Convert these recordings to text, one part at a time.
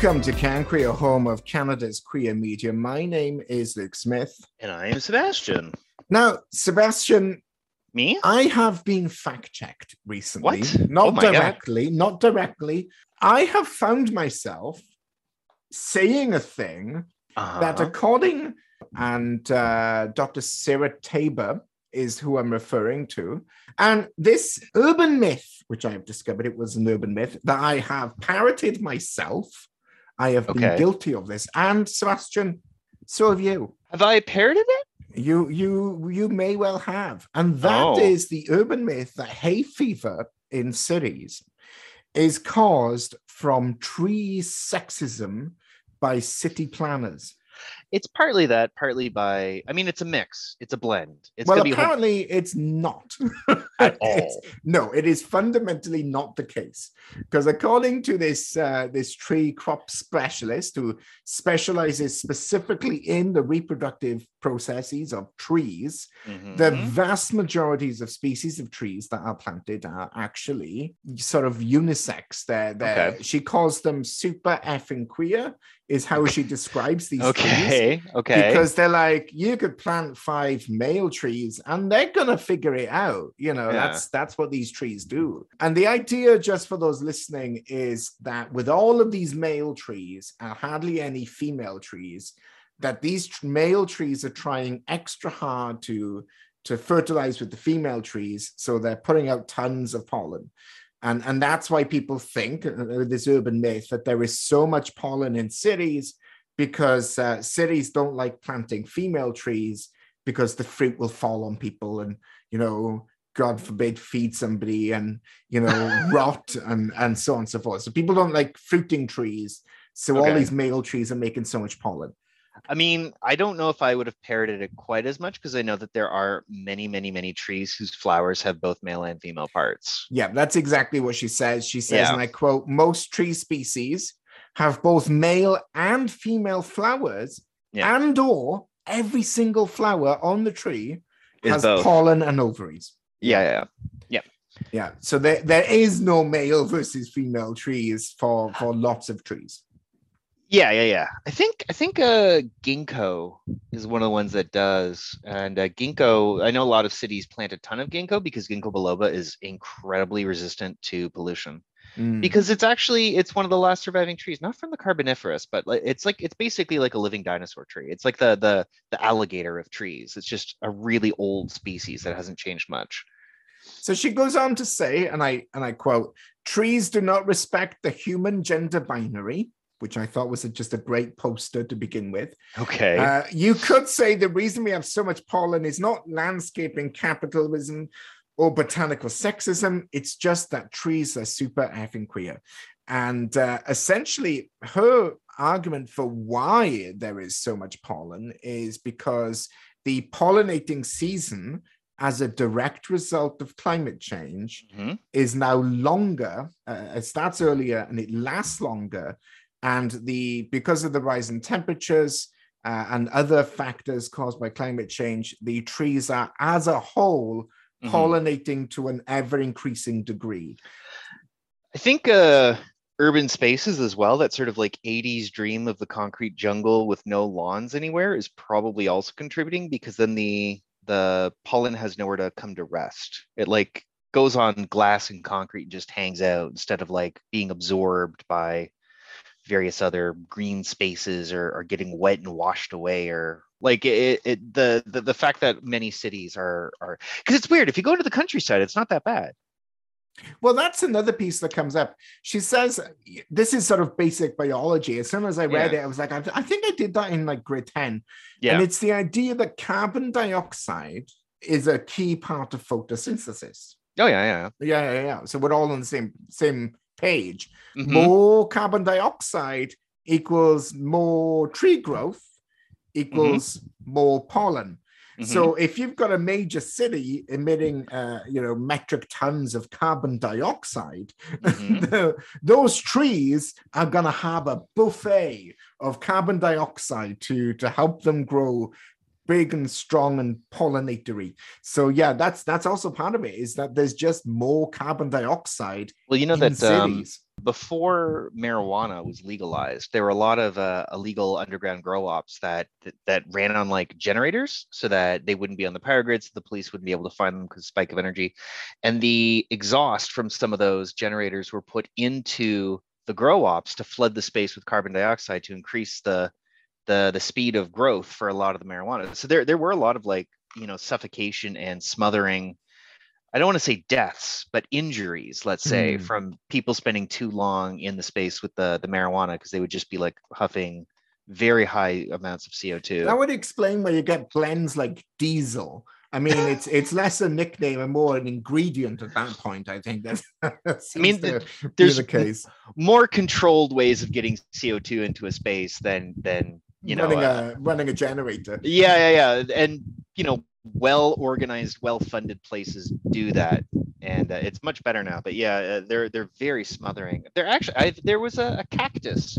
welcome to Can Queer, home of Canada's queer media. My name is Luke Smith. And I am Sebastian. Now, Sebastian, Me? I have been fact checked recently. What? Not Oh my God. directly, not directly. I have found myself saying a thing that, Uh-huh. according and uh, Dr. Sarah Tabor is who I'm referring to. And this urban myth, which I have discovered it was an urban myth that I have parroted myself. I have been guilty of this. And Sebastian, so have you. Have I parroted it? You you you may well have. And that oh. is Oh. the urban myth that hay fever in cities is caused from tree sexism by city planners. It's partly that, partly by. I mean, it's a mix. It's a blend. It's well, apparently it's not at all. No, it is fundamentally not the case because according to this uh, this tree crop specialist who specializes specifically in the reproductive processes of trees, the Mhm. vast majorities of species of trees that are planted are actually sort of unisex. They're, they're, Okay. She calls them super effing queer, is how she describes these trees Okay. Okay. because they're like you could plant five male trees and they're gonna figure it out you know Yeah. that's that's what these trees do and the idea just for those listening is that with all of these male trees and hardly any female trees that these male trees are trying extra hard to to fertilize with the female trees so they're putting out tons of pollen and and that's why people think uh, this urban myth that there is so much pollen in cities because uh, cities don't like planting female trees because the fruit will fall on people and you know god forbid feed somebody and you know rot and and so on and so forth. So people don't like fruiting trees. So all these male trees are making so much pollen I mean, I don't know if I would have parroted it quite as much because I know that there are many, many, many trees whose flowers have both male and female parts. yeah that's exactly what she says she says Yeah. and i quote most tree species have both male and female flowers Yeah. and or every single flower on the tree Is has both. pollen and ovaries Yeah, yeah, yeah. Yeah, so there, there is no male versus female trees for for lots of trees. Yeah, yeah, yeah. I think I think uh ginkgo is one of the ones that does. And uh, ginkgo, I know a lot of cities plant a ton of ginkgo because ginkgo biloba is incredibly resistant to pollution. Mm. Because it's actually it's one of the last surviving trees, not from the Carboniferous, but it's like it's basically like a living dinosaur tree. It's like the the the alligator of trees. It's just a really old species that hasn't changed much. So she goes on to say, and I and I quote: "Trees do not respect the human gender binary." Which I thought was a, just a great poster to begin with. Okay. Uh, you could say the reason we have so much pollen is not landscaping capitalism or botanical sexism. It's just that trees are super effing queer. And uh, essentially, her argument for why there is so much pollen is because the pollinating season, as a direct result of climate change, Mhm. is now longer. Uh, it starts earlier and it lasts longer. And the because of the rise in temperatures uh, and other factors caused by climate change, the trees are, as a whole, Mhm. pollinating to an ever increasing degree. I think uh, urban spaces as well, that sort of like 80s dream of the concrete jungle with no lawns anywhere is probably also contributing because then the the pollen has nowhere to come to rest. It like goes on glass and concrete and just hangs out instead of like being absorbed by various other green spaces are, or getting wet and washed away or like it, it the, the the fact that many cities are are because it's weird if you go into the countryside it's not that bad Well, that's another piece that comes up. She says this is sort of basic biology. As soon as I read Yeah. it, I was like, I, I think I did that in like grade 10. yeah And it's the idea that carbon dioxide is a key part of photosynthesis. oh yeah yeah Yeah, yeah, yeah. So we're all on the same same page. Mhm. More carbon dioxide equals more tree growth equals more pollen. So if you've got a major city emitting, uh, you know, metric tons of carbon dioxide, Mhm. the- those trees are going to have a buffet of carbon dioxide to to help them grow big and strong and pollinatory. So yeah, that's that's also part of it is that there's just more carbon dioxide well you know that um, cities. before marijuana was legalized, there were a lot of uh, illegal underground grow ops that, that, that ran on like generators, so that they wouldn't be on the power grid, so the police wouldn't be able to find them because spike of energy, and the exhaust from some of those generators were put into the grow ops to flood the space with carbon dioxide to increase the the the speed of growth for a lot of the marijuana. So there there were a lot of like you know suffocation and smothering I don't want to say deaths, but injuries, let's say, mm. from people spending too long in the space with the, the marijuana because they would just be like huffing very high amounts of CO2. That would explain why you get blends like diesel. I mean, it's it's less a nickname and more an ingredient at that point. I think that. I mean, the, there's the case. more controlled ways of getting CO2 into a space than than you know running uh, a running a generator. Yeah, yeah, yeah, and you know well organized, well funded places do that, and uh, it's much better now. But yeah, uh, they're they're very smothering. They're actually I, there was a, a cactus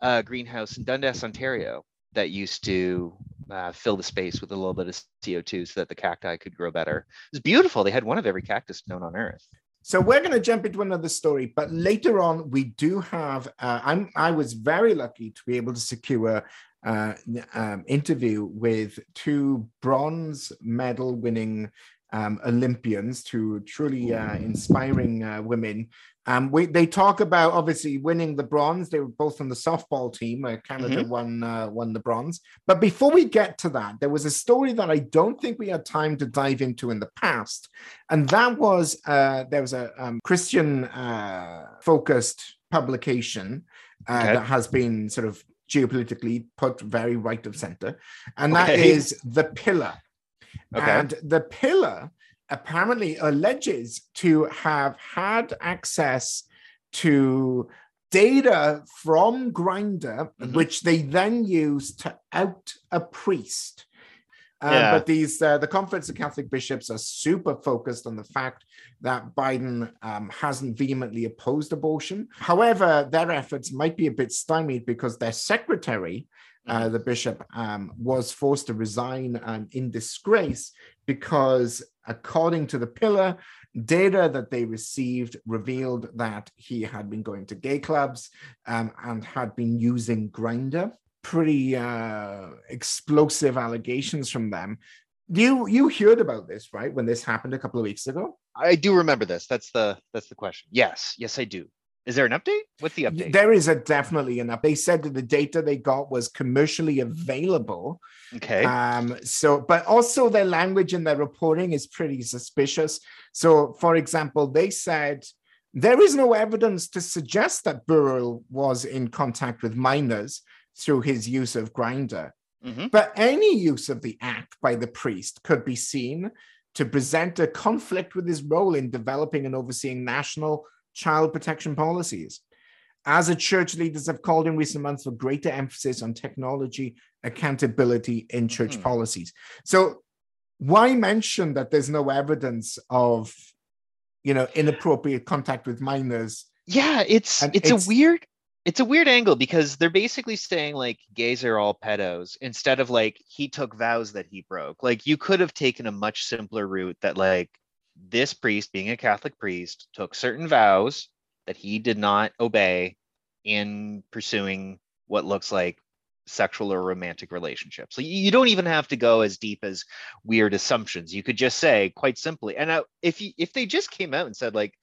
uh, greenhouse in Dundas, Ontario, that used to uh, fill the space with a little bit of CO2 so that the cacti could grow better. It was beautiful. They had one of every cactus known on Earth. So we're going to jump into another story, but later on we do have. Uh, I'm I was very lucky to be able to secure uh, um, interview with two bronze medal winning um, Olympians, two truly uh, inspiring uh, women. Um, we, they talk about obviously winning the bronze. They were both on the softball team. Uh, Canada mm-hmm. won uh, won the bronze. But before we get to that, there was a story that I don't think we had time to dive into in the past, and that was uh, there was a um, Christian uh, focused publication uh, okay. that has been sort of geopolitically put very right of center, and that okay. is the pillar. Okay. And the pillar apparently alleges to have had access to data from Grindr, mm-hmm. which they then used to out a priest. Um, yeah. But these, uh, the Conference of Catholic Bishops are super focused on the fact that Biden um, hasn't vehemently opposed abortion. However, their efforts might be a bit stymied because their secretary, uh, mm-hmm. the bishop, um, was forced to resign um, in disgrace because, according to the pillar, data that they received revealed that he had been going to gay clubs um, and had been using Grindr pretty uh, explosive allegations from them. You you heard about this right when this happened a couple of weeks ago? I do remember this. That's the that's the question. Yes, yes, I do. Is there an update? What's the update? There is a definitely an update. They said that the data they got was commercially available. Okay. Um, so, but also their language and their reporting is pretty suspicious. So, for example, they said there is no evidence to suggest that Burrill was in contact with minors through his use of Grindr. Mm-hmm. But any use of the act by the priest could be seen to present a conflict with his role in developing and overseeing national child protection policies. As a church leaders have called in recent months for greater emphasis on technology accountability in church mm-hmm. policies. So, why mention that there's no evidence of, you know, inappropriate contact with minors? Yeah, it's it's, it's a weird it's a weird angle because they're basically saying like gays are all pedos instead of like he took vows that he broke. Like you could have taken a much simpler route that like this priest, being a Catholic priest, took certain vows that he did not obey in pursuing what looks like sexual or romantic relationships. So you don't even have to go as deep as weird assumptions. You could just say quite simply, and if you, if they just came out and said like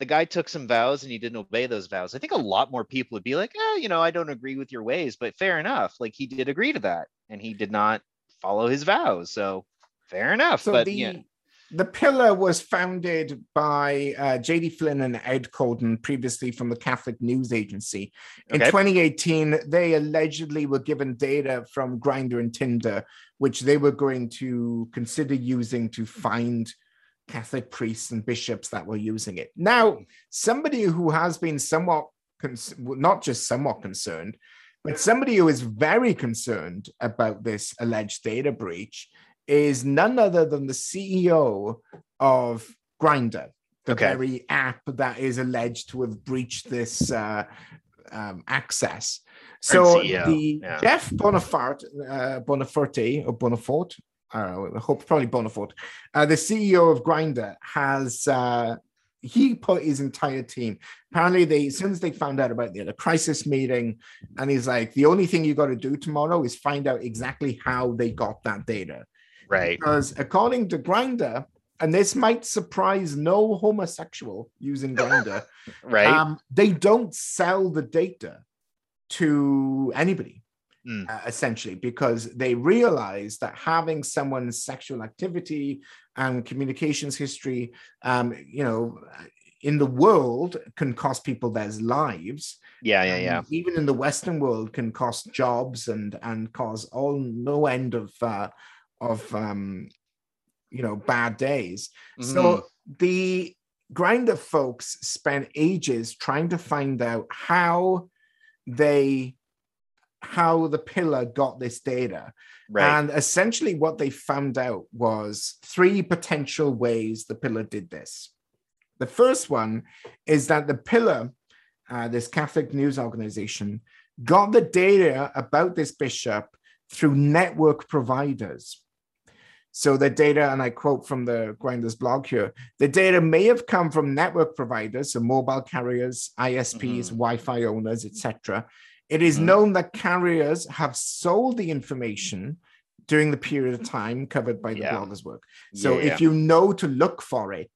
the guy took some vows and he didn't obey those vows. I think a lot more people would be like, eh, you know, I don't agree with your ways, but fair enough. Like he did agree to that and he did not follow his vows. So fair enough. So but the, yeah. the pillar was founded by uh, J.D. Flynn and Ed Condon, previously from the Catholic News Agency. In okay. 2018, they allegedly were given data from Grindr and Tinder, which they were going to consider using to find Catholic priests and bishops that were using it. Now, somebody who has been somewhat, cons- not just somewhat concerned, but somebody who is very concerned about this alleged data breach is none other than the CEO of Grindr, the okay. very app that is alleged to have breached this uh, um, access. So the yeah. Jeff Bonaparte, uh, Bonafarte or Bonafort, I don't know, I hope probably Bonafort, uh, the CEO of Grindr has uh, he put his entire team. Apparently, they as soon as they found out about the, the crisis meeting, and he's like, the only thing you got to do tomorrow is find out exactly how they got that data. Right. Because according to Grindr, and this might surprise no homosexual using Grindr, Right. um, they don't sell the data to anybody. Mm. uh, essentially, because they realize that having someone's sexual activity and communications history, um, you know, in the world can cost people their lives. yeah. Yeah. Yeah. Even in the Western world, can cost jobs and and cause all no end of uh, of um, you know bad days. Mhm. So the Grindr folks spent ages trying to find out how they how the pillar got this data. right. And essentially what they found out was three potential ways the pillar did this. The first one is that the pillar, uh, this Catholic news organization, got the data about this bishop through network providers. So the data, and I quote from the Grindr's blog here, the data may have come from network providers, so mobile carriers, ISPs, Mhm. Wi-Fi owners, etc. It is Mhm. known that carriers have sold the information during the period of time covered by the Yeah. blogger's work. So Yeah, if you know to look for it,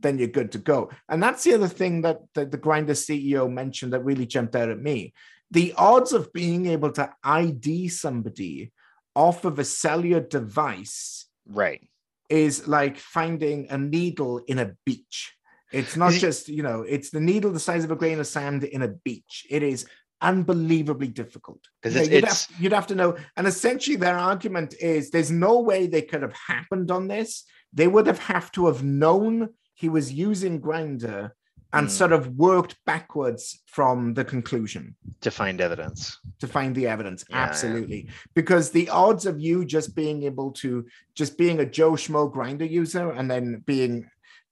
then you're good to go. And that's the other thing that, that the Grindr CEO mentioned that really jumped out at me. The odds of being able to ID somebody off of a cellular device right. is like finding a needle in a beach. It's not just, you know, it's the needle the size of a grain of sand in a beach. It is unbelievably difficult. 'Cause You know, it's- you'd, it's- have, you'd have to know. And essentially, their argument is there's no way they could have happened on this. They would have have to have known he was using Grindr and Mm. sort of worked backwards from the conclusion To find evidence. to find the evidence Yeah, yeah. absolutely because the odds of you just being able to just being a joe schmo Grindr user and then being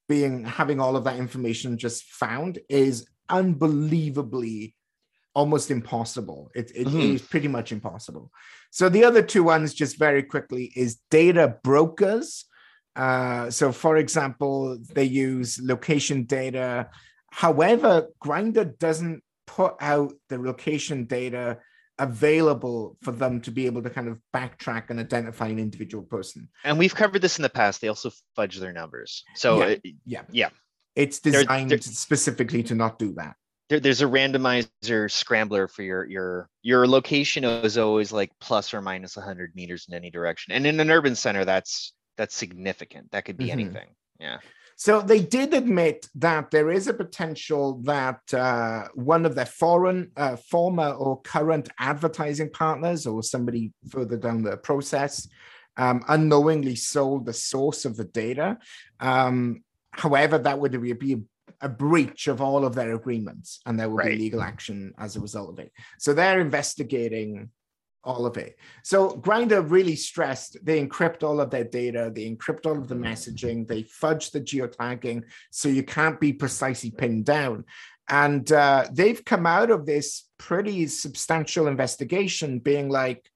being having all of that information just found is unbelievably almost impossible it, it Mhm. is pretty much impossible so the other two ones just very quickly is data brokers uh, so for example they use location data however Grindr doesn't put out the location data available for them to be able to kind of backtrack and identify an individual person. And we've covered this in the past. They also fudge their numbers. So Yeah. uh, Yeah. Yeah. It's They're- designed they're- specifically to not do that. There, there's a randomizer scrambler for your your your location is always like plus or minus 100 meters in any direction. And in an urban center, that's that's significant. That could be Mhm. anything. Yeah. So they did admit that there is a potential that uh, one of their foreign, uh, former or current advertising partners, or somebody further down the process, um, unknowingly sold the source of the data. Um, however, that would be, be a breach of all of their agreements, and there will Right. be legal action as a result of it. So they're investigating all of it. So Grindr really stressed they encrypt all of their data, they encrypt all of the messaging, they fudge the geotagging, so you can't be precisely pinned down. And uh, they've come out of this pretty substantial investigation, being like,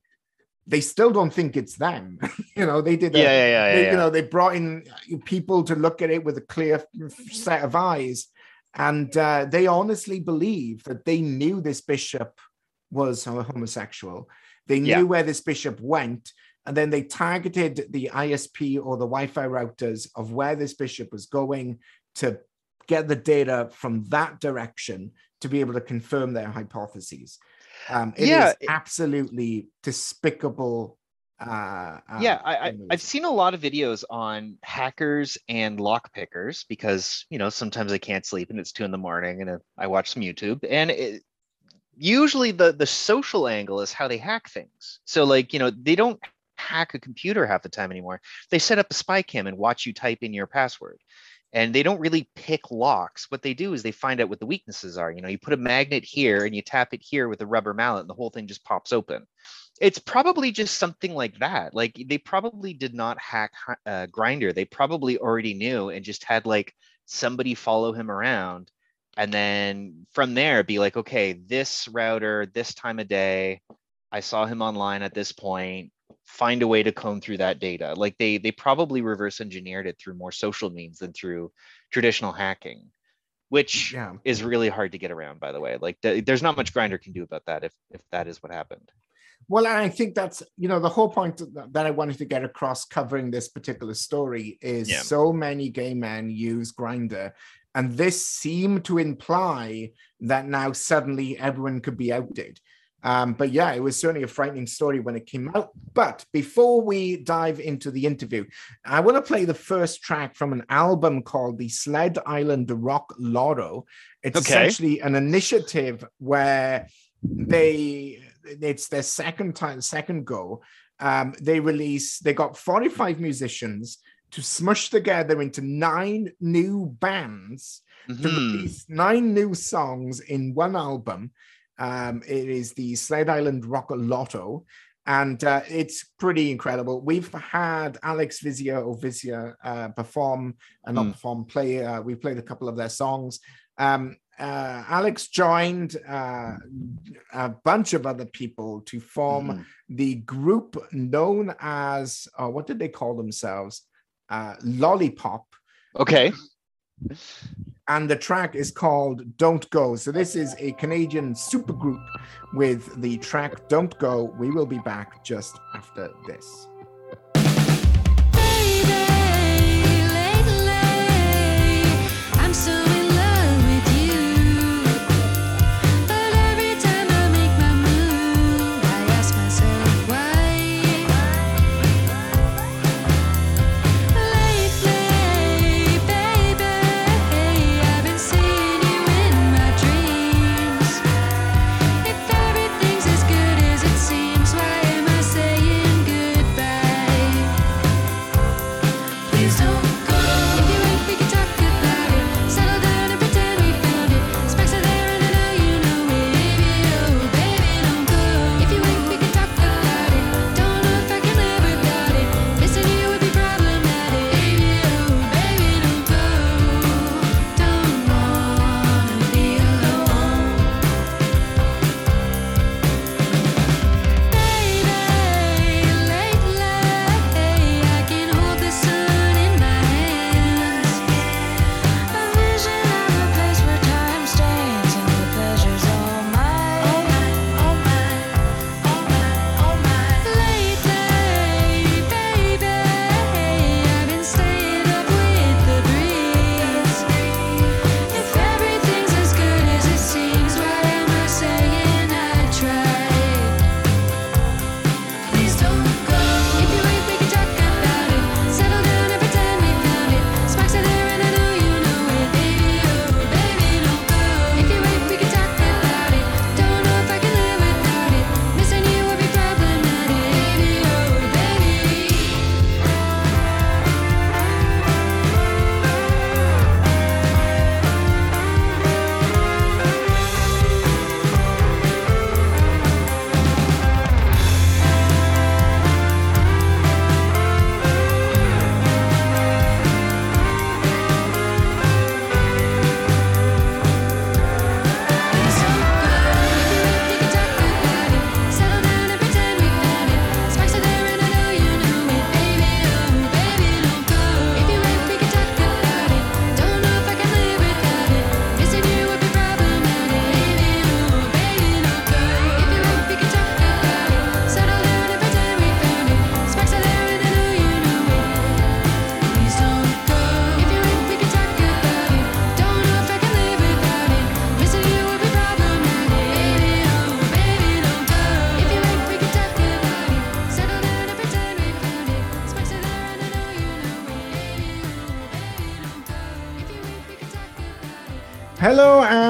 they still don't think it's them. you know, they did. Yeah, a- yeah, yeah, they, yeah, you know, they brought in people to look at it with a clear set of eyes, and uh, they honestly believe that they knew this bishop was a homosexual. They knew Yeah. where this bishop went, and then they targeted the ISP or the Wi-Fi routers of where this bishop was going to get the data from that direction to be able to confirm their hypotheses. Um, it is Yeah, it- absolutely despicable. Uh, uh, yeah, I, I, I've seen a lot of videos on hackers and lockpickers because you know sometimes I can't sleep and it's two in the morning and I watch some YouTube and it, usually the the social angle is how they hack things. So like you know they don't hack a computer half the time anymore. They set up a spy cam and watch you type in your password. And they don't really pick locks. What they do is they find out what the weaknesses are. You know, you put a magnet here and you tap it here with a rubber mallet, and the whole thing just pops open it's probably just something like that. Like they probably did not hack uh, Grindr. They probably already knew and just had like somebody follow him around, and then from there be like, okay, this router, this time of day, I saw him online at this point. Find a way to comb through that data. Like they they probably reverse engineered it through more social means than through traditional hacking, which yeah. is really hard to get around. By the way, like th- there's not much Grindr can do about that if if that is what happened. Well, I think that's you know the whole point that I wanted to get across covering this particular story is yeah. so many gay men use Grindr, and this seemed to imply that now suddenly everyone could be outed. Um, but yeah, it was certainly a frightening story when it came out. But before we dive into the interview, I want to play the first track from an album called the Sled Island Rock Lotto. It's okay. essentially an initiative where they it's their second time, second go. Um, they release, they got 45 musicians to smush together into nine new bands mm-hmm. to release nine new songs in one album. Um, it is the Sled Island Rock Lotto, and uh, it's pretty incredible. We've had Alex Vizia or Vizia uh, perform and not mm. perform, play. Uh, we played a couple of their songs. Um, uh, Alex joined uh, a bunch of other people to form mm. the group known as, uh, what did they call themselves? Lollipop. Okay and the track is called Don't Go. So this is a Canadian supergroup with the track Don't Go. We will be back just after this. Hello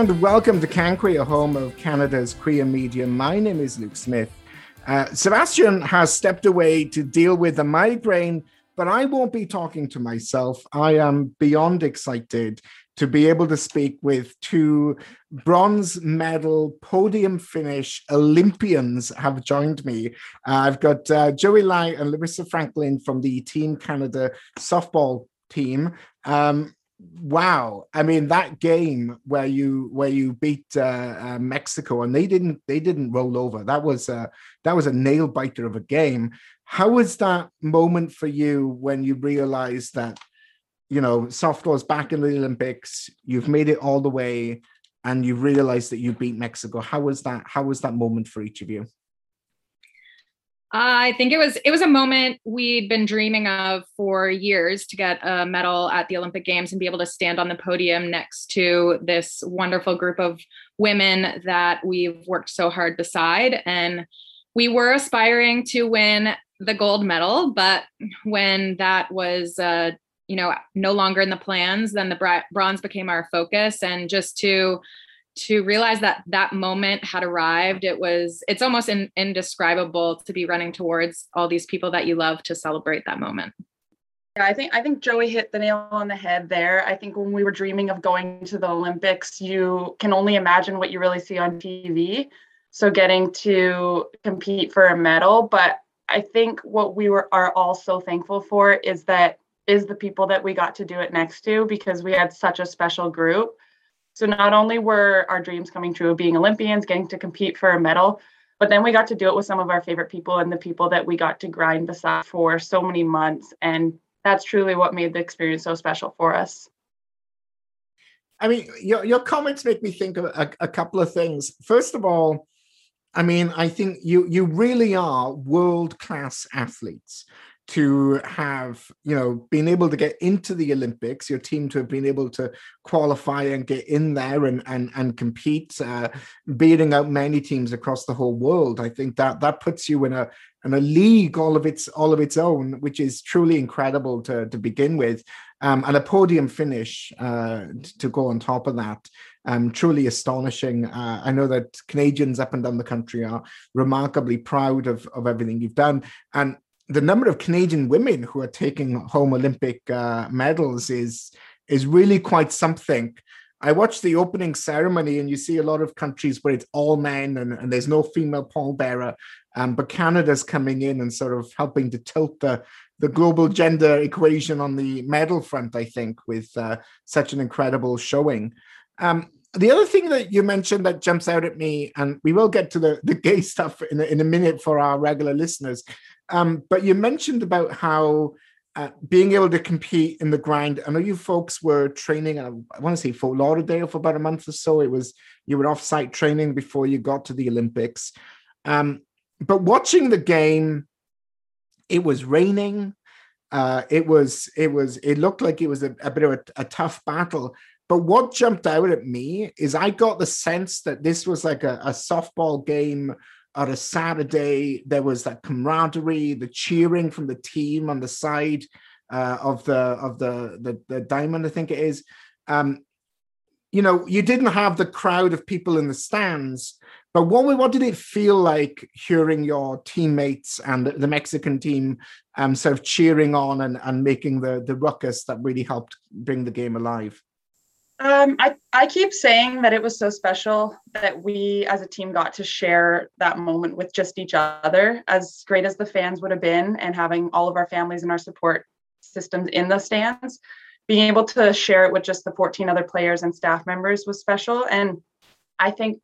and welcome to CanQueer, home of Canada's queer media. My name is Luke Smith. Uh, Sebastian has stepped away to deal with a migraine, but I won't be talking to myself. I am beyond excited to be able to speak with two bronze medal podium finish Olympians have joined me. Uh, I've got uh, Joey Lye and Larissa Franklin from the Team Canada softball team. Um, wow. I mean that game where you where you beat uh, uh, mexico and they didn't they didn't roll over. That was a that was a nail biter of a game. How was that moment for you when you realized that you know softball's back in the olympics you've made it all the way and you realized that you beat mexico? How was that how was that moment for each of you I think it was it was a moment we'd been dreaming of for years to get a medal at the Olympic Games and be able to stand on the podium next to this wonderful group of women that we've worked so hard beside. And we were aspiring to win the gold medal but when that was uh, you know no longer in the plans then the bronze became our focus. And just to to realize that that moment had arrived it was it's almost in, indescribable to be running towards all these people that you love to celebrate that moment. Yeah i think i think joey hit the nail on the head there. I think when we were dreaming of going to the olympics you can only imagine what you really see on tv so getting to compete for a medal but i think what we were are all so thankful for is that is the people that we got to do it next to because we had such a special group so not only were our dreams coming true of being Olympians, getting to compete for a medal, but then we got to do it with some of our favorite people and the people that we got to grind beside for so many months. And that's truly what made the experience so special for us. I mean, your, your comments make me think of a, a couple of things. First of all, I mean, I think you you really are world class athletes to have you know been able to get into the olympics your team to have been able to qualify and get in there and and, and compete uh, beating out many teams across the whole world i think that that puts you in a in a league all of its all of its own which is truly incredible to to begin with um, and a podium finish uh, to go on top of that um, truly astonishing. Uh, I know that Canadians up and down the country are remarkably proud of, of everything you've done. And the number of Canadian women who are taking home Olympic uh, medals is is really quite something. I watched the opening ceremony, and you see a lot of countries where it's all men and, and there's no female pallbearer. Um, but Canada's coming in and sort of helping to tilt the the global gender equation on the medal front. I think with uh, such an incredible showing. Um, the other thing that you mentioned that jumps out at me, and we will get to the, the gay stuff in a, in a minute for our regular listeners, um, but you mentioned about how uh, being able to compete in the grind. I know you folks were training. I, I want to say Fort Lauderdale for about a month or so. It was you were off-site training before you got to the Olympics. Um, but watching the game, it was raining. Uh, it was it was it looked like it was a, a bit of a, a tough battle. But what jumped out at me is I got the sense that this was like a, a softball game on a Saturday, there was that camaraderie, the cheering from the team on the side uh, of the of the, the, the diamond, I think it is. Um, you know, you didn't have the crowd of people in the stands, but what what did it feel like hearing your teammates and the Mexican team um, sort of cheering on and, and making the the ruckus that really helped bring the game alive? Um, I, I keep saying that it was so special that we as a team got to share that moment with just each other, as great as the fans would have been, and having all of our families and our support systems in the stands. Being able to share it with just the 14 other players and staff members was special. And I think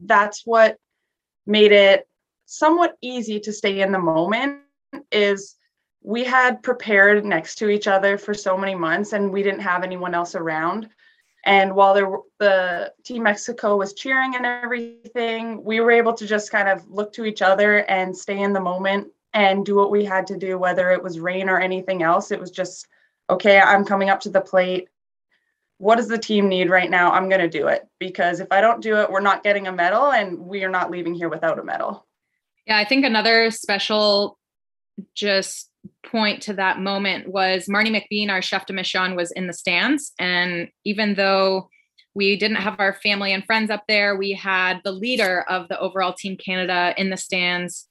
that's what made it somewhat easy to stay in the moment is we had prepared next to each other for so many months and we didn't have anyone else around and while there, the Team Mexico was cheering and everything, we were able to just kind of look to each other and stay in the moment and do what we had to do, whether it was rain or anything else. It was just, okay, I'm coming up to the plate. What does the team need right now? I'm going to do it because if I don't do it, we're not getting a medal and we are not leaving here without a medal. Yeah, I think another special just point to that moment was Marnie McBean, our chef de mission, was in the stands. And even though we didn't have our family and friends up there, we had the leader of the overall Team Canada in the stands.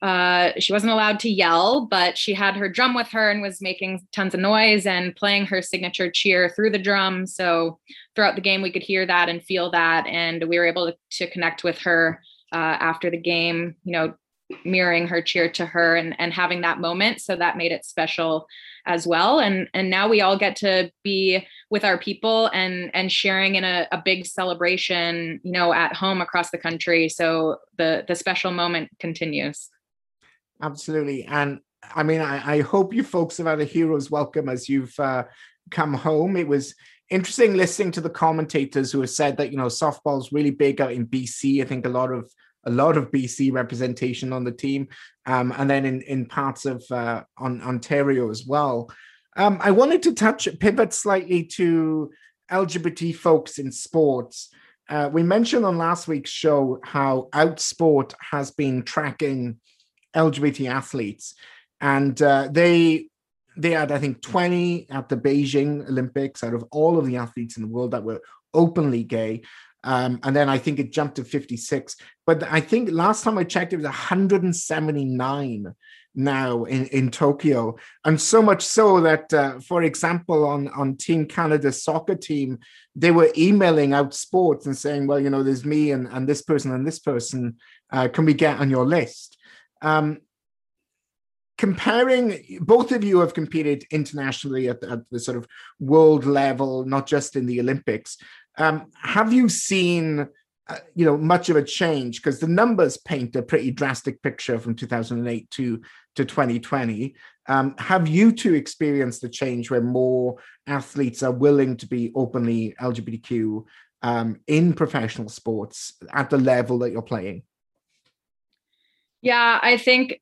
Uh, she wasn't allowed to yell, but she had her drum with her and was making tons of noise and playing her signature cheer through the drum. So throughout the game, we could hear that and feel that. And we were able to, to connect with her uh, after the game, you know, mirroring her cheer to her and, and having that moment. So that made it special as well. And and now we all get to be with our people and and sharing in a, a big celebration, you know, at home across the country. So the the special moment continues. Absolutely. And I mean, I, I hope you folks have had a hero's welcome as you've uh, come home. It was interesting listening to the commentators who have said that, you know, softball's really big out in BC. I think a lot of a lot of BC representation on the team, um, and then in in parts of uh, on Ontario as well. Um, I wanted to touch pivot slightly to LGBT folks in sports. Uh, we mentioned on last week's show how Outsport has been tracking LGBT athletes, and uh, they they had I think 20 at the Beijing Olympics out of all of the athletes in the world that were openly gay. Um, and then I think it jumped to 56. But I think last time I checked, it was 179 now in, in Tokyo. And so much so that, uh, for example, on, on Team Canada's soccer team, they were emailing Outsports and saying, well, you know, there's me and, and this person and this person. Uh, can we get on your list? Um, comparing both of you have competed internationally at, at, the sort of world level not just in the olympics um, have you seen uh, you know much of a change? Because the numbers paint a pretty drastic picture from 2008 to to 2020 um, have you two experienced the change where more athletes are willing to be openly lgbtq um, in professional sports at the level that you're playing? Yeah i think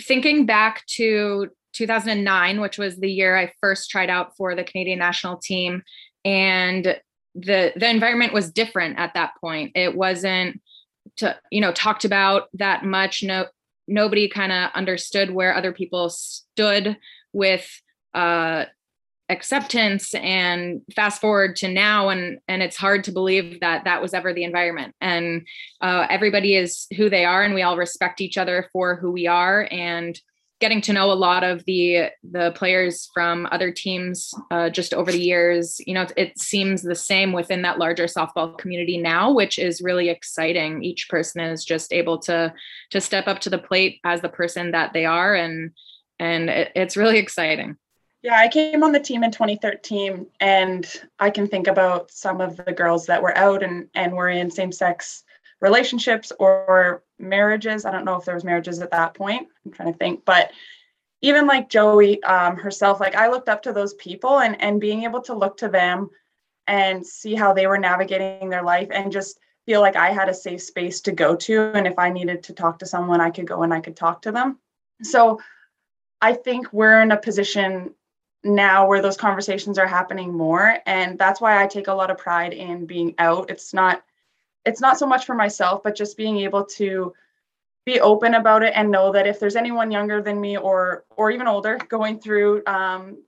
thinking back to 2009, which was the year I first tried out for the Canadian national team, and the the environment was different at that point. It wasn't to you know talked about that much. No, nobody kind of understood where other people stood with uh, acceptance and fast forward to now and and it's hard to believe that that was ever the environment and uh, everybody is who they are and we all respect each other for who we are and getting to know a lot of the the players from other teams uh, just over the years. You know it, seems the same within that larger softball community now which is really exciting. Each person is just able to to step up to the plate as the person that they are and and it, it's really exciting. Yeah, I came on the team in 2013, and I can think about some of the girls that were out and and were in same-sex relationships or marriages. I don't know if there was marriages at that point. I'm trying to think, but even like Joey um, herself, like I looked up to those people, and and being able to look to them and see how they were navigating their life, and just feel like I had a safe space to go to, and if I needed to talk to someone, I could go and I could talk to them. So I think we're in a position now where those conversations are happening more and that's why i take a lot of pride in being out it's not it's not so much for myself but just being able to be open about it and know that if there's anyone younger than me or or even older going through um,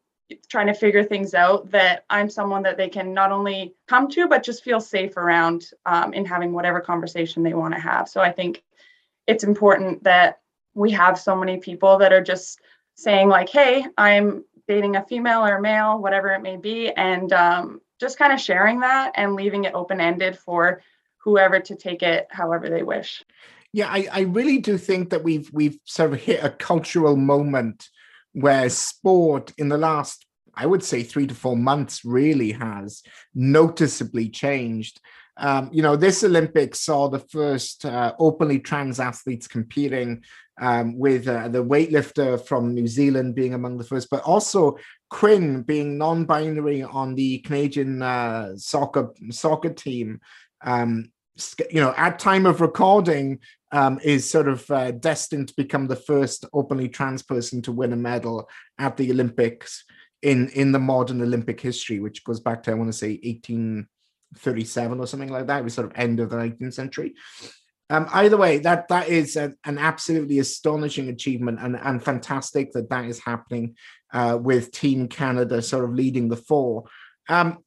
trying to figure things out that i'm someone that they can not only come to but just feel safe around um, in having whatever conversation they want to have. So i think it's important that we have so many people that are just saying like hey i'm dating a female or a male, whatever it may be, and um, just kind of sharing that and leaving it open ended for whoever to take it however they wish. Yeah, I, I really do think that we've we've sort of hit a cultural moment where sport in the last, I would say, three to four months really has noticeably changed. Um, you know, this Olympics saw the first uh, openly trans athletes competing um, with uh, the weightlifter from New Zealand being among the first, but also Quinn being non-binary on the Canadian uh, soccer soccer team. Um, you know, at time of recording, um, is sort of uh, destined to become the first openly trans person to win a medal at the Olympics in in the modern Olympic history, which goes back to I want to say 1837 or something like that. It was sort of end of the 19th century. Um, either way, that that is a, an absolutely astonishing achievement and, and fantastic that that is happening uh, with Team Canada sort of leading the four. Um,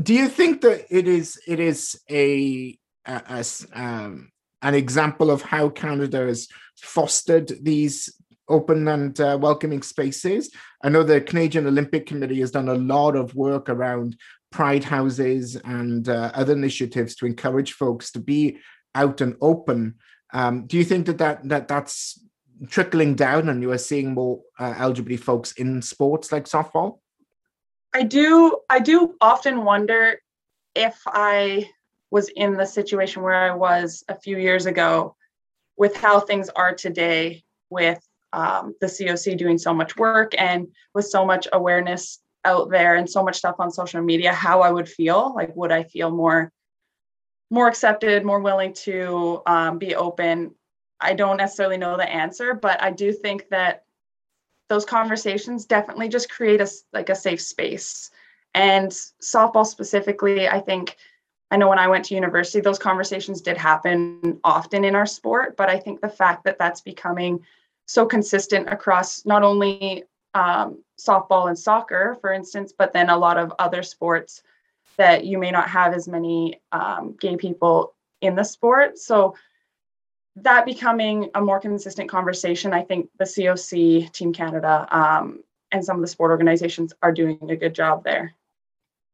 do you think that it is it is a, a, a um, an example of how Canada has fostered these open and uh, welcoming spaces? I know the Canadian Olympic Committee has done a lot of work around pride houses and uh, other initiatives to encourage folks to be out and open. Um, do you think that, that that that's trickling down and you are seeing more uh, LGBT folks in sports like softball? I do. I do often wonder if I was in the situation where I was a few years ago, with how things are today, with um, the COC doing so much work and with so much awareness out there and so much stuff on social media, how I would feel. Like, would I feel more more accepted, more willing to um, be open? I don't necessarily know the answer, but I do think that those conversations definitely just create a like a safe space. And softball specifically, I think I know when I went to university, those conversations did happen often in our sport, but I think the fact that that's becoming so consistent across not only um, softball and soccer, for instance, but then a lot of other sports that you may not have as many um, gay people in the sport. So that becoming a more consistent conversation, I think the COC, Team Canada, um, and some of the sport organizations are doing a good job there.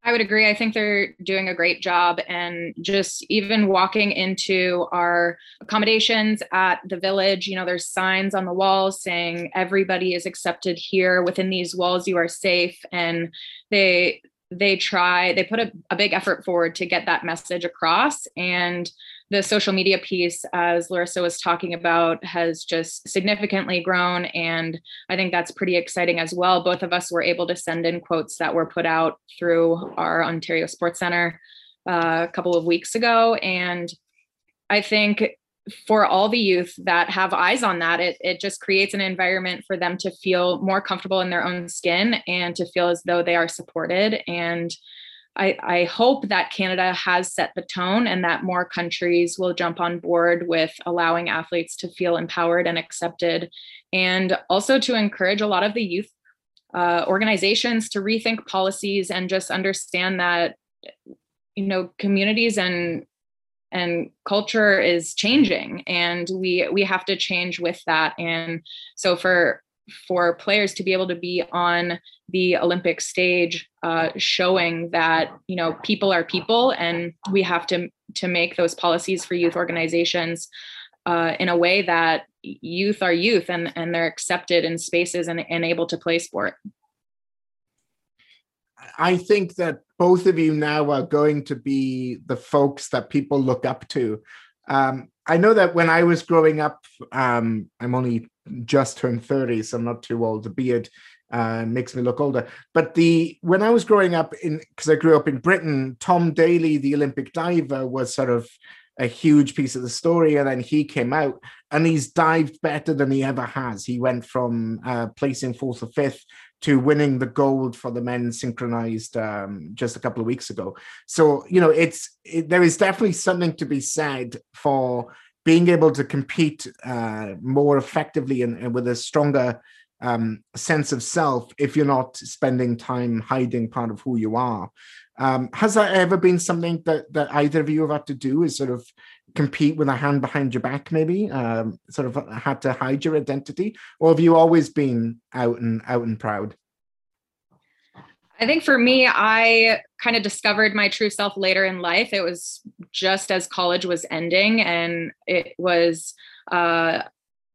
I would agree. I think they're doing a great job. And just even walking into our accommodations at the village, you know, there's signs on the walls saying everybody is accepted here. Within these walls, you are safe. And they, they try, they put a, a big effort forward to get that message across. And the social media piece, as Larissa was talking about, has just significantly grown. And I think that's pretty exciting as well. Both of us were able to send in quotes that were put out through our Ontario Sports Center uh, a couple of weeks ago. And I think for all the youth that have eyes on that, it, it just creates an environment for them to feel more comfortable in their own skin and to feel as though they are supported. And I, I hope that Canada has set the tone and that more countries will jump on board with allowing athletes to feel empowered and accepted, and also to encourage a lot of the youth uh, organizations to rethink policies and just understand that you know communities and and culture is changing and we we have to change with that. And so for for players to be able to be on the Olympic stage, uh, showing that you know people are people, and we have to to make those policies for youth organizations uh, in a way that youth are youth and and they're accepted in spaces and, and able to play sport. I think that both of you now are going to be the folks that people look up to. Um, I know that when I was growing up, um, I'm only just turned 30, so I'm not too old. The beard uh, makes me look older. But the when I was growing up in because I grew up in Britain, Tom Daley, the Olympic diver, was sort of a huge piece of the story. And then he came out and he's dived better than he ever has. He went from uh, placing fourth or fifth to winning the gold for the men synchronized um, just a couple of weeks ago. So, you know, it's it, there is definitely something to be said for being able to compete uh, more effectively and, and, with a stronger um, sense of self if you're not spending time hiding part of who you are. Um, has that ever been something that, that either of you have had to do is sort of compete with a hand behind your back, maybe um, sort of had to hide your identity, or have you always been out and out and proud? I think for me, I kind of discovered my true self later in life. It was just as college was ending, and it was uh,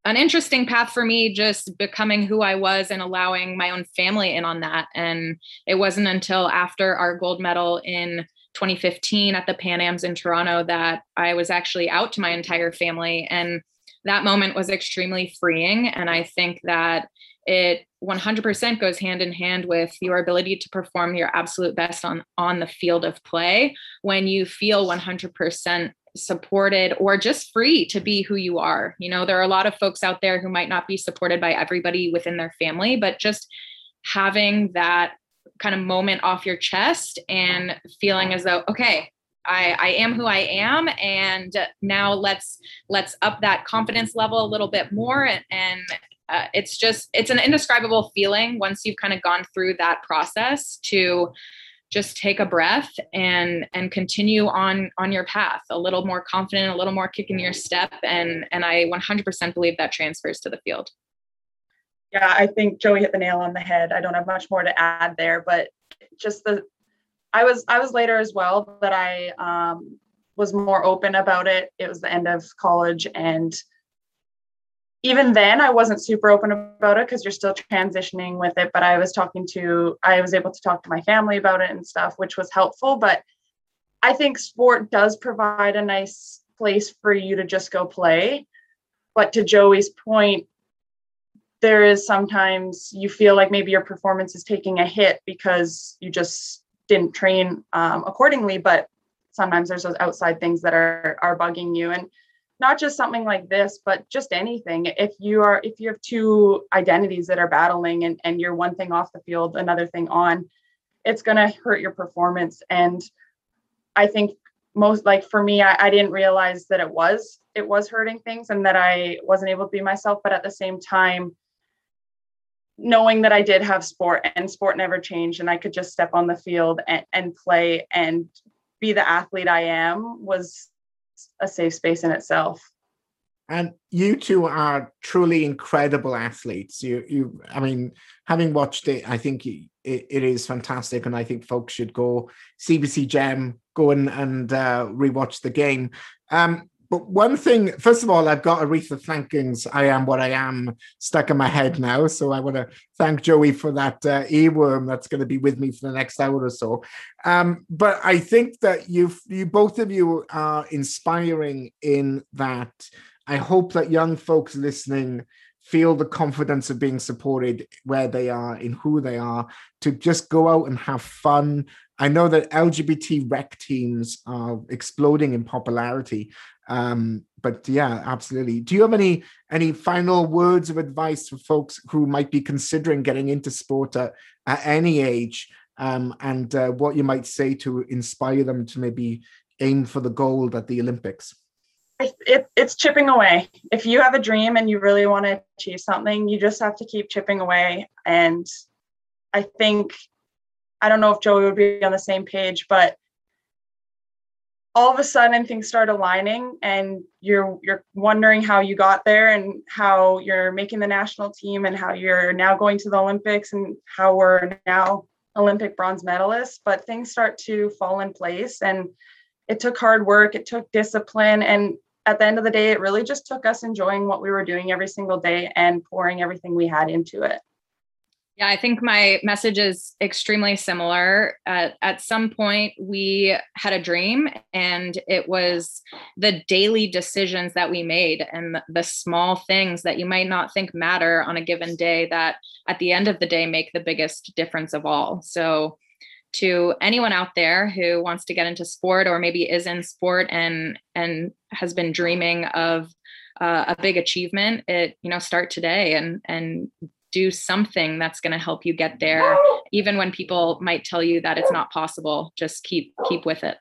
an interesting path for me, just becoming who I was and allowing my own family in on that. And it wasn't until after our gold medal in 2015 at the Pan Ams in Toronto that I was actually out to my entire family. And that moment was extremely freeing. And I think that it 100% goes hand in hand with your ability to perform your absolute best on on the field of play. When you feel 100% supported or just free to be who you are you know there are a lot of folks out there who might not be supported by everybody within their family but just having that kind of moment off your chest and feeling as though okay I, I am who I am, and now let's let's up that confidence level a little bit more, and, and uh, it's just it's an indescribable feeling once you've kind of gone through that process to just take a breath and and continue on on your path a little more confident a little more kick in your step. And and i 100% believe that transfers to the field. Yeah i think joey hit the nail on the head. I don't have much more to add there but just the i was i was later as well that i um was more open about it. It was the end of college and even then I wasn't super open about it because you're still transitioning with it. But I was talking to, I was able to talk to my family about it and stuff, which was helpful. But I think sport does provide a nice place for you to just go play. But to Joey's point, there is sometimes you feel like maybe your performance is taking a hit because you just didn't train um, accordingly. But sometimes there's those outside things that are are bugging you and not just something like this but just anything. If you are if you have two identities that are battling and, and you're one thing off the field another thing on it's going to hurt your performance. And i think most like for me I, I didn't realize that it was it was hurting things and that i wasn't able to be myself. But at the same time knowing that i did have sport and sport never changed and i could just step on the field and, and play and be the athlete i am was a safe space in itself. And you two are truly incredible athletes. You, you, I mean, having watched it, I think it, it is fantastic, and I think folks should go CBC Gem, go and and uh, rewatch the game. Um, but one thing, first of all, I've got Aretha Franklin's I Am What I Am stuck in my head now. So I want to thank Joey for that uh, earworm that's going to be with me for the next hour or so. Um, but I think that you you both of you are inspiring in that I hope that young folks listening feel the confidence of being supported where they are, in who they are, to just go out and have fun. I know that LGBT rec teams are exploding in popularity, um, but yeah, absolutely. Do you have any any final words of advice for folks who might be considering getting into sport at, at any age, um, and uh, what you might say to inspire them to maybe aim for the gold at the Olympics? it, it's chipping away. If you have a dream and you really want to achieve something, you just have to keep chipping away. And I think, I don't know if Joey would be on the same page, but all of a sudden things start aligning and you're you're wondering how you got there and how you're making the national team and how you're now going to the Olympics and how we're now Olympic bronze medalists. But things start to fall in place and it took hard work, it took discipline, and at the end of the day, it really just took us enjoying what we were doing every single day and pouring everything we had into it. Yeah, I think my message is extremely similar. At, at some point, we had a dream, and it was the daily decisions that we made and the small things that you might not think matter on a given day that at the end of the day make the biggest difference of all. So, to anyone out there who wants to get into sport or maybe is in sport and and has been dreaming of uh, a big achievement it you know start today and and do something that's going to help you get there even when people might tell you that it's not possible just keep keep with it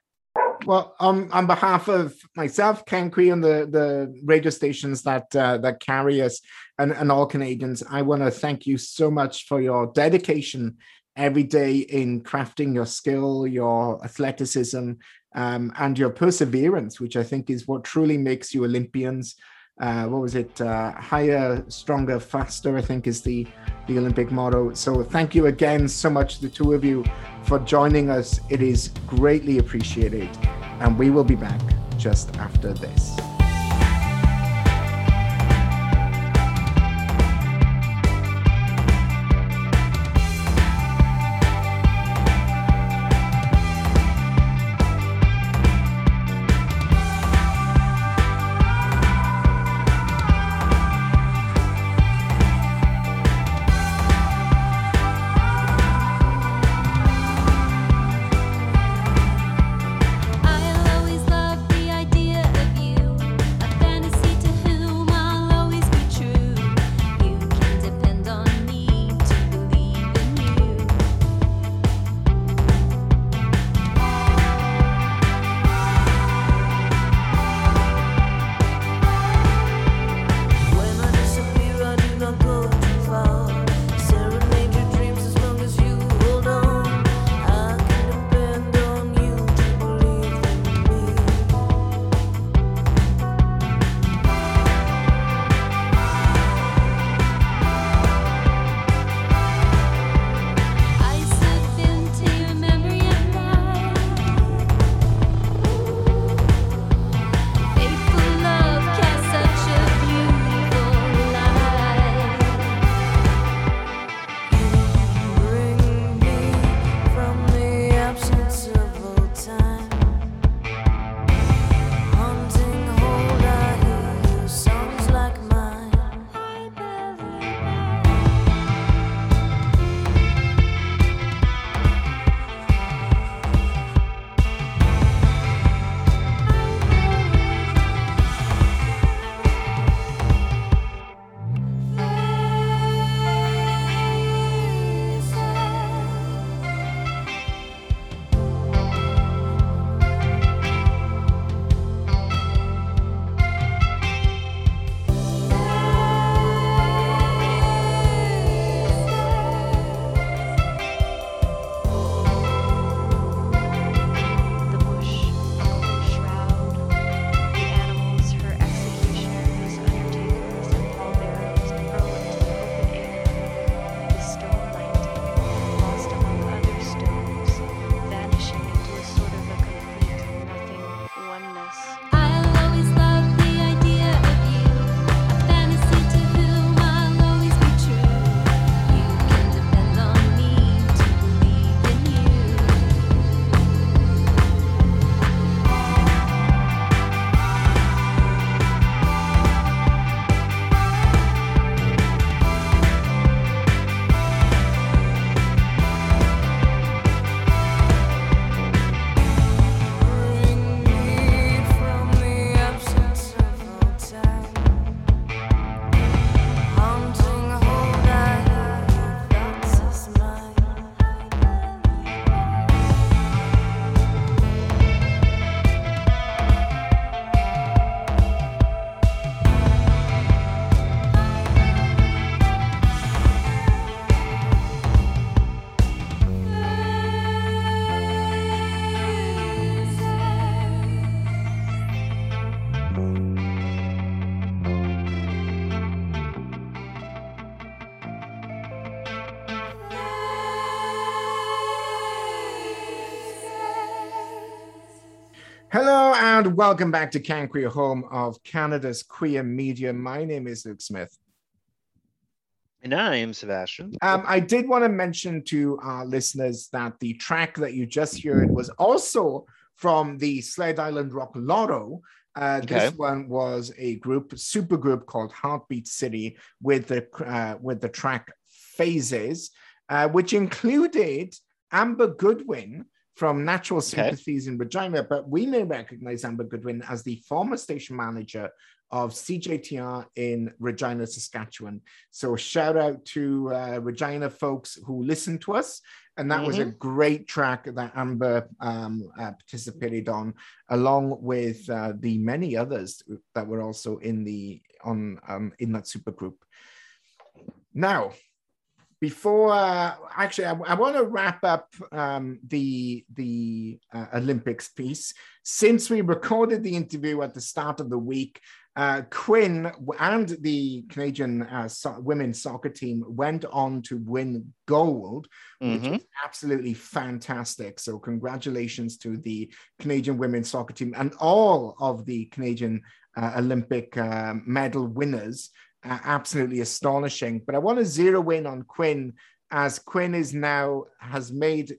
well, um, on behalf of myself, CanQueer, and the, the radio stations that uh, that carry us, and, and all Canadians, I want to thank you so much for your dedication every day in crafting your skill, your athleticism, um, and your perseverance, which I think is what truly makes you Olympians. Uh, what was it? Uh, higher, stronger, faster. I think is the the Olympic motto. So thank you again so much, the two of you, for joining us. It is greatly appreciated, and we will be back just after this. And welcome back to CanQueer, home of Canada's queer media. My name is Luke Smith. And I am Sebastian. Um, I did want to mention to our listeners that the track that you just heard was also from the Sled Island Rock Lotto. Uh, Okay. This one was a group, super group called Heartbeat City, with the uh, with the track Phases, uh, which included Amber Goodwin from Natural Sympathies in Regina. But we may recognize Amber Goodwin as the former station manager of CJTR in Regina, Saskatchewan. So shout out to uh, Regina folks who listen to us. And that was a great track that Amber um, uh, participated on, along with uh, the many others that were also in the on um, in that super group. Now, before uh, actually, I, want to wrap up um, the the uh, Olympics piece. Since we recorded the interview at the start of the week, uh, Quinn and the Canadian uh, so- women's soccer team went on to win gold, which Mhm. is absolutely fantastic. So, congratulations to the Canadian women's soccer team and all of the Canadian uh, Olympic uh, medal winners. Uh, absolutely astonishing. But I want to zero in on Quinn as Quinn is now has made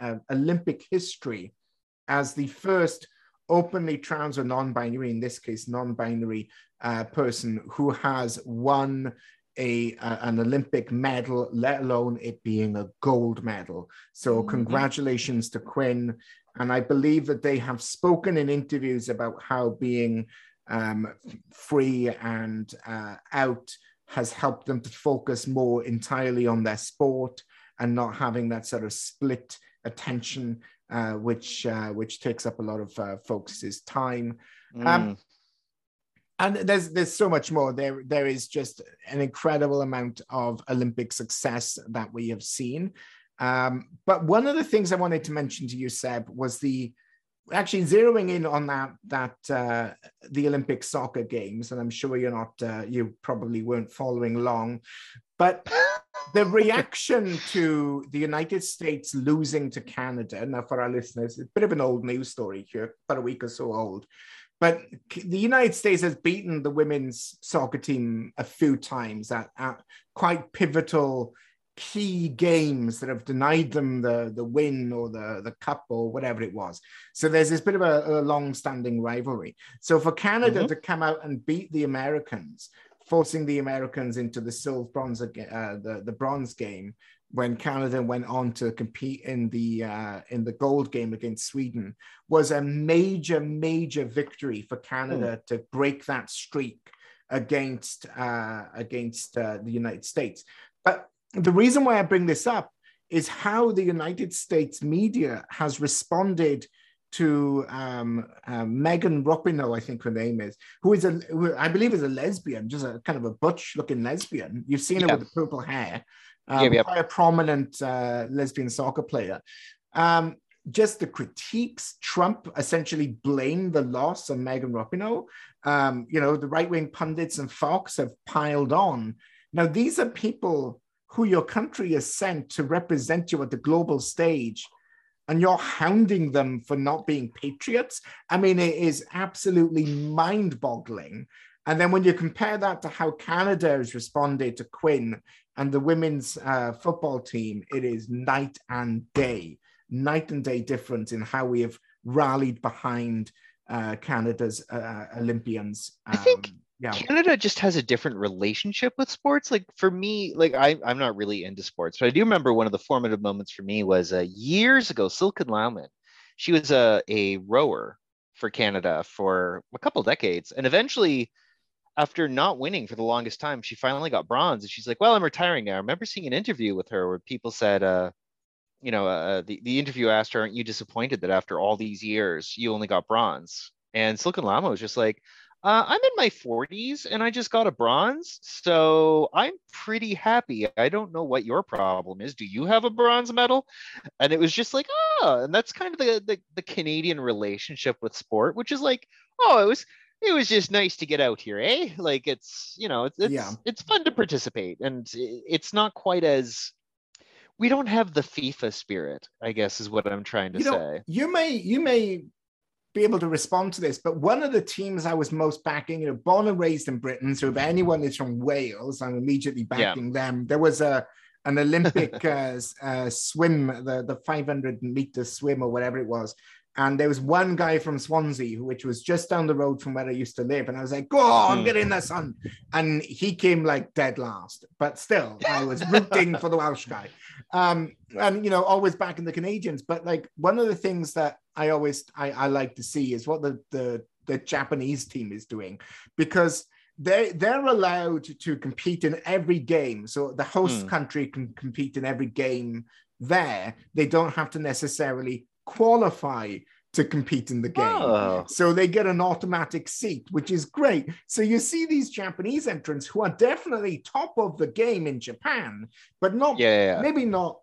uh, Olympic history as the first openly trans or non-binary, in this case, non-binary uh, person who has won a, a- an Olympic medal, let alone it being a gold medal. So Mhm. congratulations to Quinn. And I believe that they have spoken in interviews about how being um, free and uh, out has helped them to focus more entirely on their sport and not having that sort of split attention, uh, which uh, which takes up a lot of uh, folks' time. Um, Mm. And there's there's so much more. There there is just an incredible amount of Olympic success that we have seen. Um, but one of the things I wanted to mention to you, Seb, was the actually zeroing in on that that uh, the Olympic soccer games, and I'm sure you're not uh, you probably weren't following along, but the reaction to the United States losing to Canada. Now, for our listeners, it's a bit of an old news story here, about a week or so old. But the United States has beaten the women's soccer team a few times at, at quite pivotal key games that have denied them the, the win or the, the cup or whatever it was. So there's this bit of a, a long-standing rivalry. So for Canada Mhm. to come out and beat the Americans, forcing the Americans into the silver bronze uh, the, the bronze game when Canada went on to compete in the uh, in the gold game against Sweden was a major major victory for Canada to break that streak against uh, against uh, the United States. But the reason why I bring this up is how the United States media has responded to um, uh, Megan Rapinoe, I think her name is, who is a, who I believe is a lesbian, just a kind of a butch-looking lesbian. You've seen her with the purple hair, um, quite a prominent uh, lesbian soccer player. Um, just the critiques, Trump essentially blamed the loss of Megan Rapinoe. Um, you know, the right-wing pundits and Fox have piled on. Now, these are people who your country has sent to represent you at the global stage and you're hounding them for not being patriots. I mean, it is absolutely mind boggling. And then when you compare that to how Canada has responded to Quinn and the women's uh, football team, it is night and day, night and day difference in how we have rallied behind uh, Canada's uh, Olympians. I think Um, yeah. Canada just has a different relationship with sports. Like for me, like I, I'm not really into sports, but I do remember one of the formative moments for me was uh, years ago. Silken Laumann, she was a a rower for Canada for a couple decades, and eventually, after not winning for the longest time, she finally got bronze. And she's like, "Well, I'm retiring now." I remember seeing an interview with her where people said, uh, you know, uh, the the interview asked her, "Aren't you disappointed that after all these years you only got bronze?" And Silken Laumann was just like. Uh, I'm in my 40s and I just got a bronze, so I'm pretty happy. I don't know what your problem is. Do you have a bronze medal? And it was just like, oh, and that's kind of the, the the Canadian relationship with sport, which is like, oh, it was it was just nice to get out here, eh? Like it's you know it's it's, Yeah. it's fun to participate, and it's not quite as we don't have the FIFA spirit, I guess, is what I'm trying to you know, say. you may you may be able to respond to this, but one of the teams I was most backing, you know, born and raised in Britain. So if anyone is from Wales, I'm immediately backing yeah. them. There was a an Olympic uh, uh, swim, the the 500 meter swim or whatever it was, and there was one guy from Swansea, which was just down the road from where I used to live. And I was like, go on, hmm. get in there, son. And he came like dead last. But still, I was rooting for the Welsh guy. Um, and, you know, always back in the Canadians. But like one of the things that I always I, I like to see is what the, the, the Japanese team is doing. Because they they're allowed to compete in every game. So the host mm. country can compete in every game there. They don't have to necessarily qualify to compete in the game. Oh. So they get an automatic seat, which is great. So you see these Japanese entrants who are definitely top of the game in Japan, but not yeah, yeah. maybe not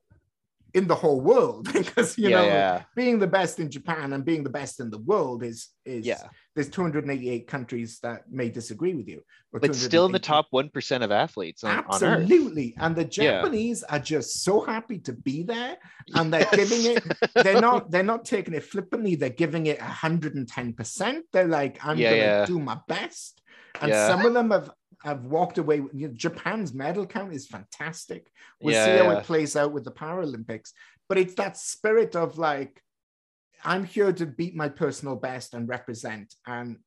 in the whole world because you yeah, know yeah. being the best in Japan and being the best in the world is is yeah. there's 288 countries that may disagree with you but still in the top 1% of athletes on, absolutely. On and the Japanese are just so happy to be there and they're giving it they're not they're not taking it flippantly they're giving it 110% they're like I'm gonna do my best. And some of them have have walked away. You know, Japan's medal count is fantastic. We'll yeah, see how yeah. it plays out with the Paralympics. But it's that spirit of like, I'm here to beat my personal best and represent. And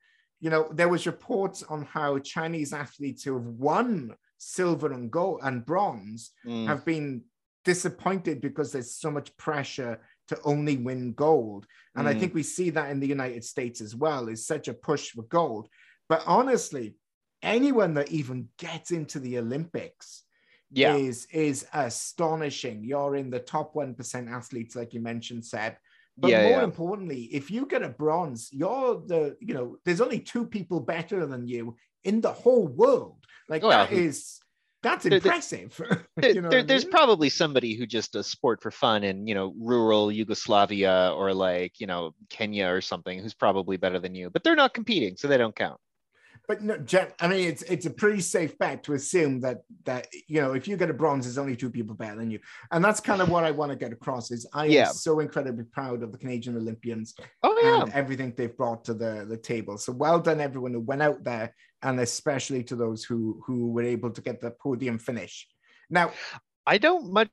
you know, there was reports on how Chinese athletes who have won silver and gold and bronze mm. have been disappointed because there's so much pressure to only win gold. And mm. I think we see that in the United States as well, is such a push for gold. But honestly, anyone that even gets into the Olympics yeah. is is astonishing. You're in the top one percent athletes, like you mentioned, Seb. But yeah, more yeah. importantly, if you get a bronze, you're the you know there's only two people better than you in the whole world. Like well, that is that's impressive. There, you know there, there's mean? probably somebody who just does sport for fun in you know rural Yugoslavia or like you know Kenya or something who's probably better than you, but they're not competing, so they don't count but no, I mean, it's it's a pretty safe bet to assume that that you know if you get a bronze, there's only two people better than you, and that's kind of what I want to get across. Is I yeah. am so incredibly proud of the Canadian Olympians oh, yeah. and everything they've brought to the the table. So well done, everyone who went out there, and especially to those who who were able to get the podium finish. Now, I don't much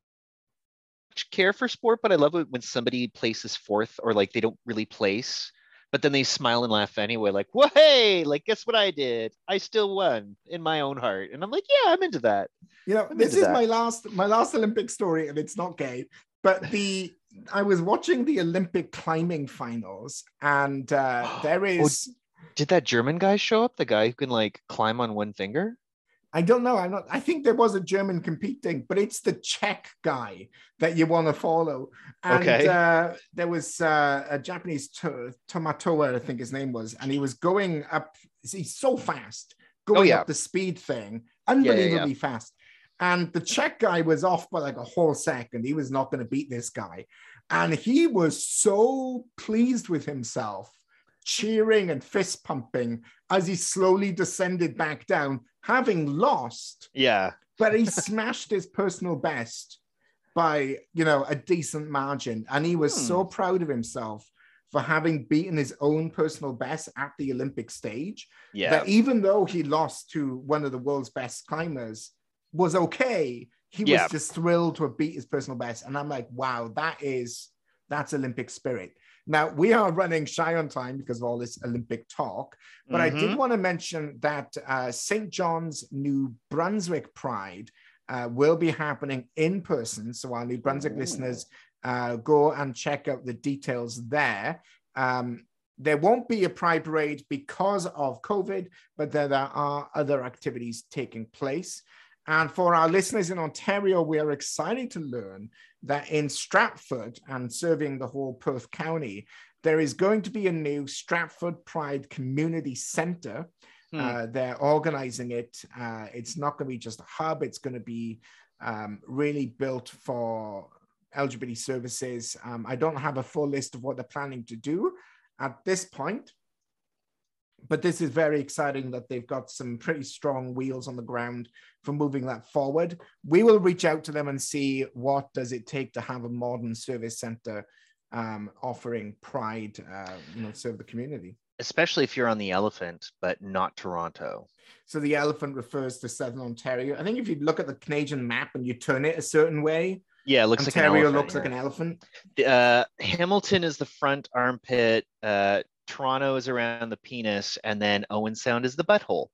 care for sport, but I love it when somebody places fourth or like they don't really place but then they smile and laugh anyway, like, well, hey, like, guess what I did? I still won in my own heart. And I'm like, yeah, I'm into that. You know, I'm this is that. my last my last Olympic story, and it's not gay, but the I was watching the Olympic climbing finals, and uh, there oh, is. Oh, did that German guy show up? The guy who can like climb on one finger? I don't know. I'm not. I think there was a German competing, but it's the Czech guy that you want to follow. And okay. uh, there was uh, a Japanese to- Tomoa, I think his name was, and he was going up. He's so fast, going oh, yeah. up the speed thing, unbelievably yeah, yeah, fast. And the Czech guy was off by like a whole second. He was not going to beat this guy, and he was so pleased with himself cheering and fist pumping as he slowly descended back down, having lost. Yeah. but he smashed his personal best by, you know, a decent margin. And he was hmm. so proud of himself for having beaten his own personal best at the Olympic stage. Yeah. That even though he lost to one of the world's best climbers, was okay. He yeah. was just thrilled to have beat his personal best. And I'm like, wow, that is that's Olympic spirit. Now, we are running shy on time because of all this Olympic talk, but mm-hmm. I did mm-hmm. want to mention that uh, St. John's New Brunswick Pride uh, will be happening in person. So, our New Brunswick Ooh. listeners uh, go and check out the details there. Um, there won't be a pride parade because of COVID, but there, there are other activities taking place. And for our listeners in Ontario, we are excited to learn that in Stratford and serving the whole Perth County, there is going to be a new Stratford Pride Community Center. Hmm. Uh, they're organizing it. Uh, it's not going to be just a hub, it's going to be um, really built for LGBT services. Um, I don't have a full list of what they're planning to do at this point, but this is very exciting that they've got some pretty strong wheels on the ground for moving that forward. We will reach out to them and see what does it take to have a modern service center um, offering pride, uh, you know, serve the community. Especially if you're on the elephant, but not Toronto. So the elephant refers to Southern Ontario. I think if you look at the Canadian map and you turn it a certain way, yeah, it looks Ontario like an elephant, looks like an elephant. Uh, Hamilton is the front armpit. Uh, Toronto is around the penis, and then Owen Sound is the butthole.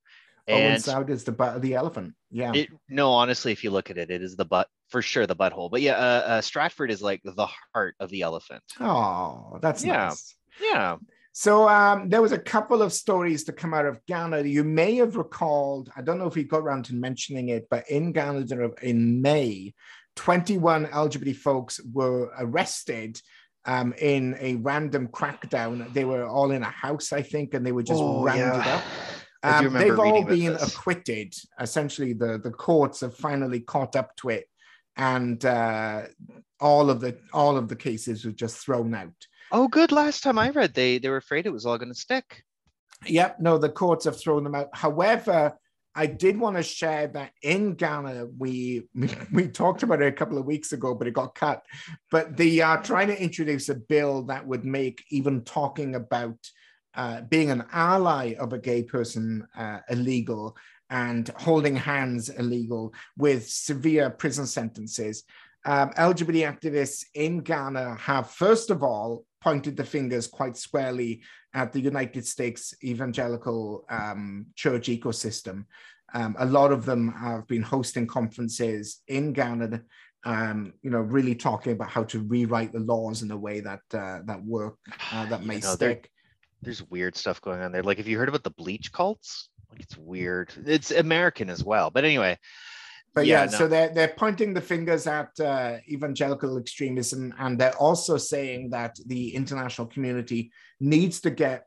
Owen Sound is the butt of the elephant. Yeah. it, no, honestly, if you look at it, it is the butt for sure, the butthole. But yeah, uh, uh, Stratford is like the heart of the elephant. oh, that's Yeah. nice. Yeah. So um, there was a couple of stories to come out of Ghana. You may have recalled, I don't know if we got around to mentioning it, but in Ghana in May, 21 LGBT folks were arrested um, in a random crackdown. They were all in a house, I think, and they were just Oh, rounded yeah. up. Um, they've all been this. acquitted. Essentially, the, the courts have finally caught up to it, and uh, all of the all of the cases were just thrown out. Oh, good. Last time I read, they they were afraid it was all going to stick. Yep, no, the courts have thrown them out. However, I did want to share that in Ghana, we we talked about it a couple of weeks ago, but it got cut. But they are trying to introduce a bill that would make even talking about uh, being an ally of a gay person uh, illegal and holding hands illegal with severe prison sentences. Um, LGBT activists in Ghana have, first of all, pointed the fingers quite squarely at the United States evangelical um, church ecosystem. Um, a lot of them have been hosting conferences in Ghana, um, you know, really talking about how to rewrite the laws in a way that uh, that work uh, that may You know, stick. There's weird stuff going on there. Like, have you heard about the bleach cults? Like, it's weird. It's American as well. But anyway, But yeah, no. so they're they're pointing the fingers at uh, evangelical extremism, and they're also saying that the international community needs to get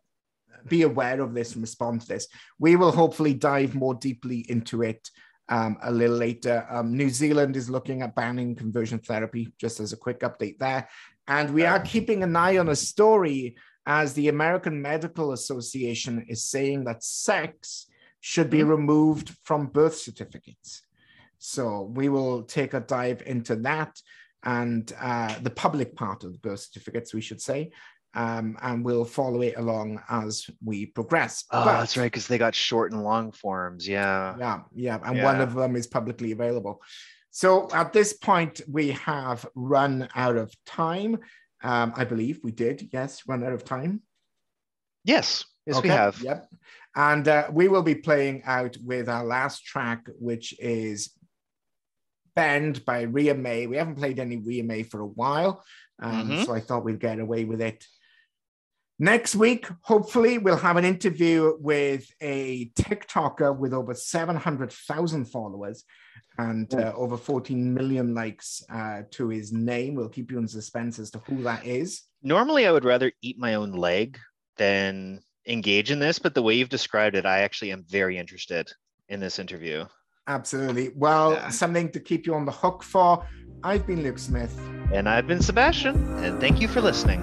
be aware of this and respond to this. We will hopefully dive more deeply into it um, a little later. Um, New Zealand is looking at banning conversion therapy, just as a quick update there, and we are keeping an eye on a story as the American Medical Association is saying that sex should be removed from birth certificates. So we will take a dive into that and uh, the public part of the birth certificates, we should say, um, and we'll follow it along as we progress. oh, But- that's right, because they got short and long forms. Yeah. Yeah, yeah, and one of them is publicly available. So at this point, we have run out of time. Um, I believe we did, yes, run out of time. Yes. Yes, we have. Yep. And uh, we will be playing out with our last track, which is By Ria Mae. We haven't played any Ria Mae for a while, um, Mhm. so I thought we'd get away with it. Next week, hopefully, we'll have an interview with a TikToker with over 700,000 followers and uh, over 14 million likes uh, to his name. We'll keep you in suspense as to who that is. Normally, I would rather eat my own leg than engage in this, but the way you've described it, I actually am very interested in this interview. Absolutely. Well, Yeah. something to keep you on the hook for. I've been Luke Smith. And I've been Sebastian, and thank you for listening.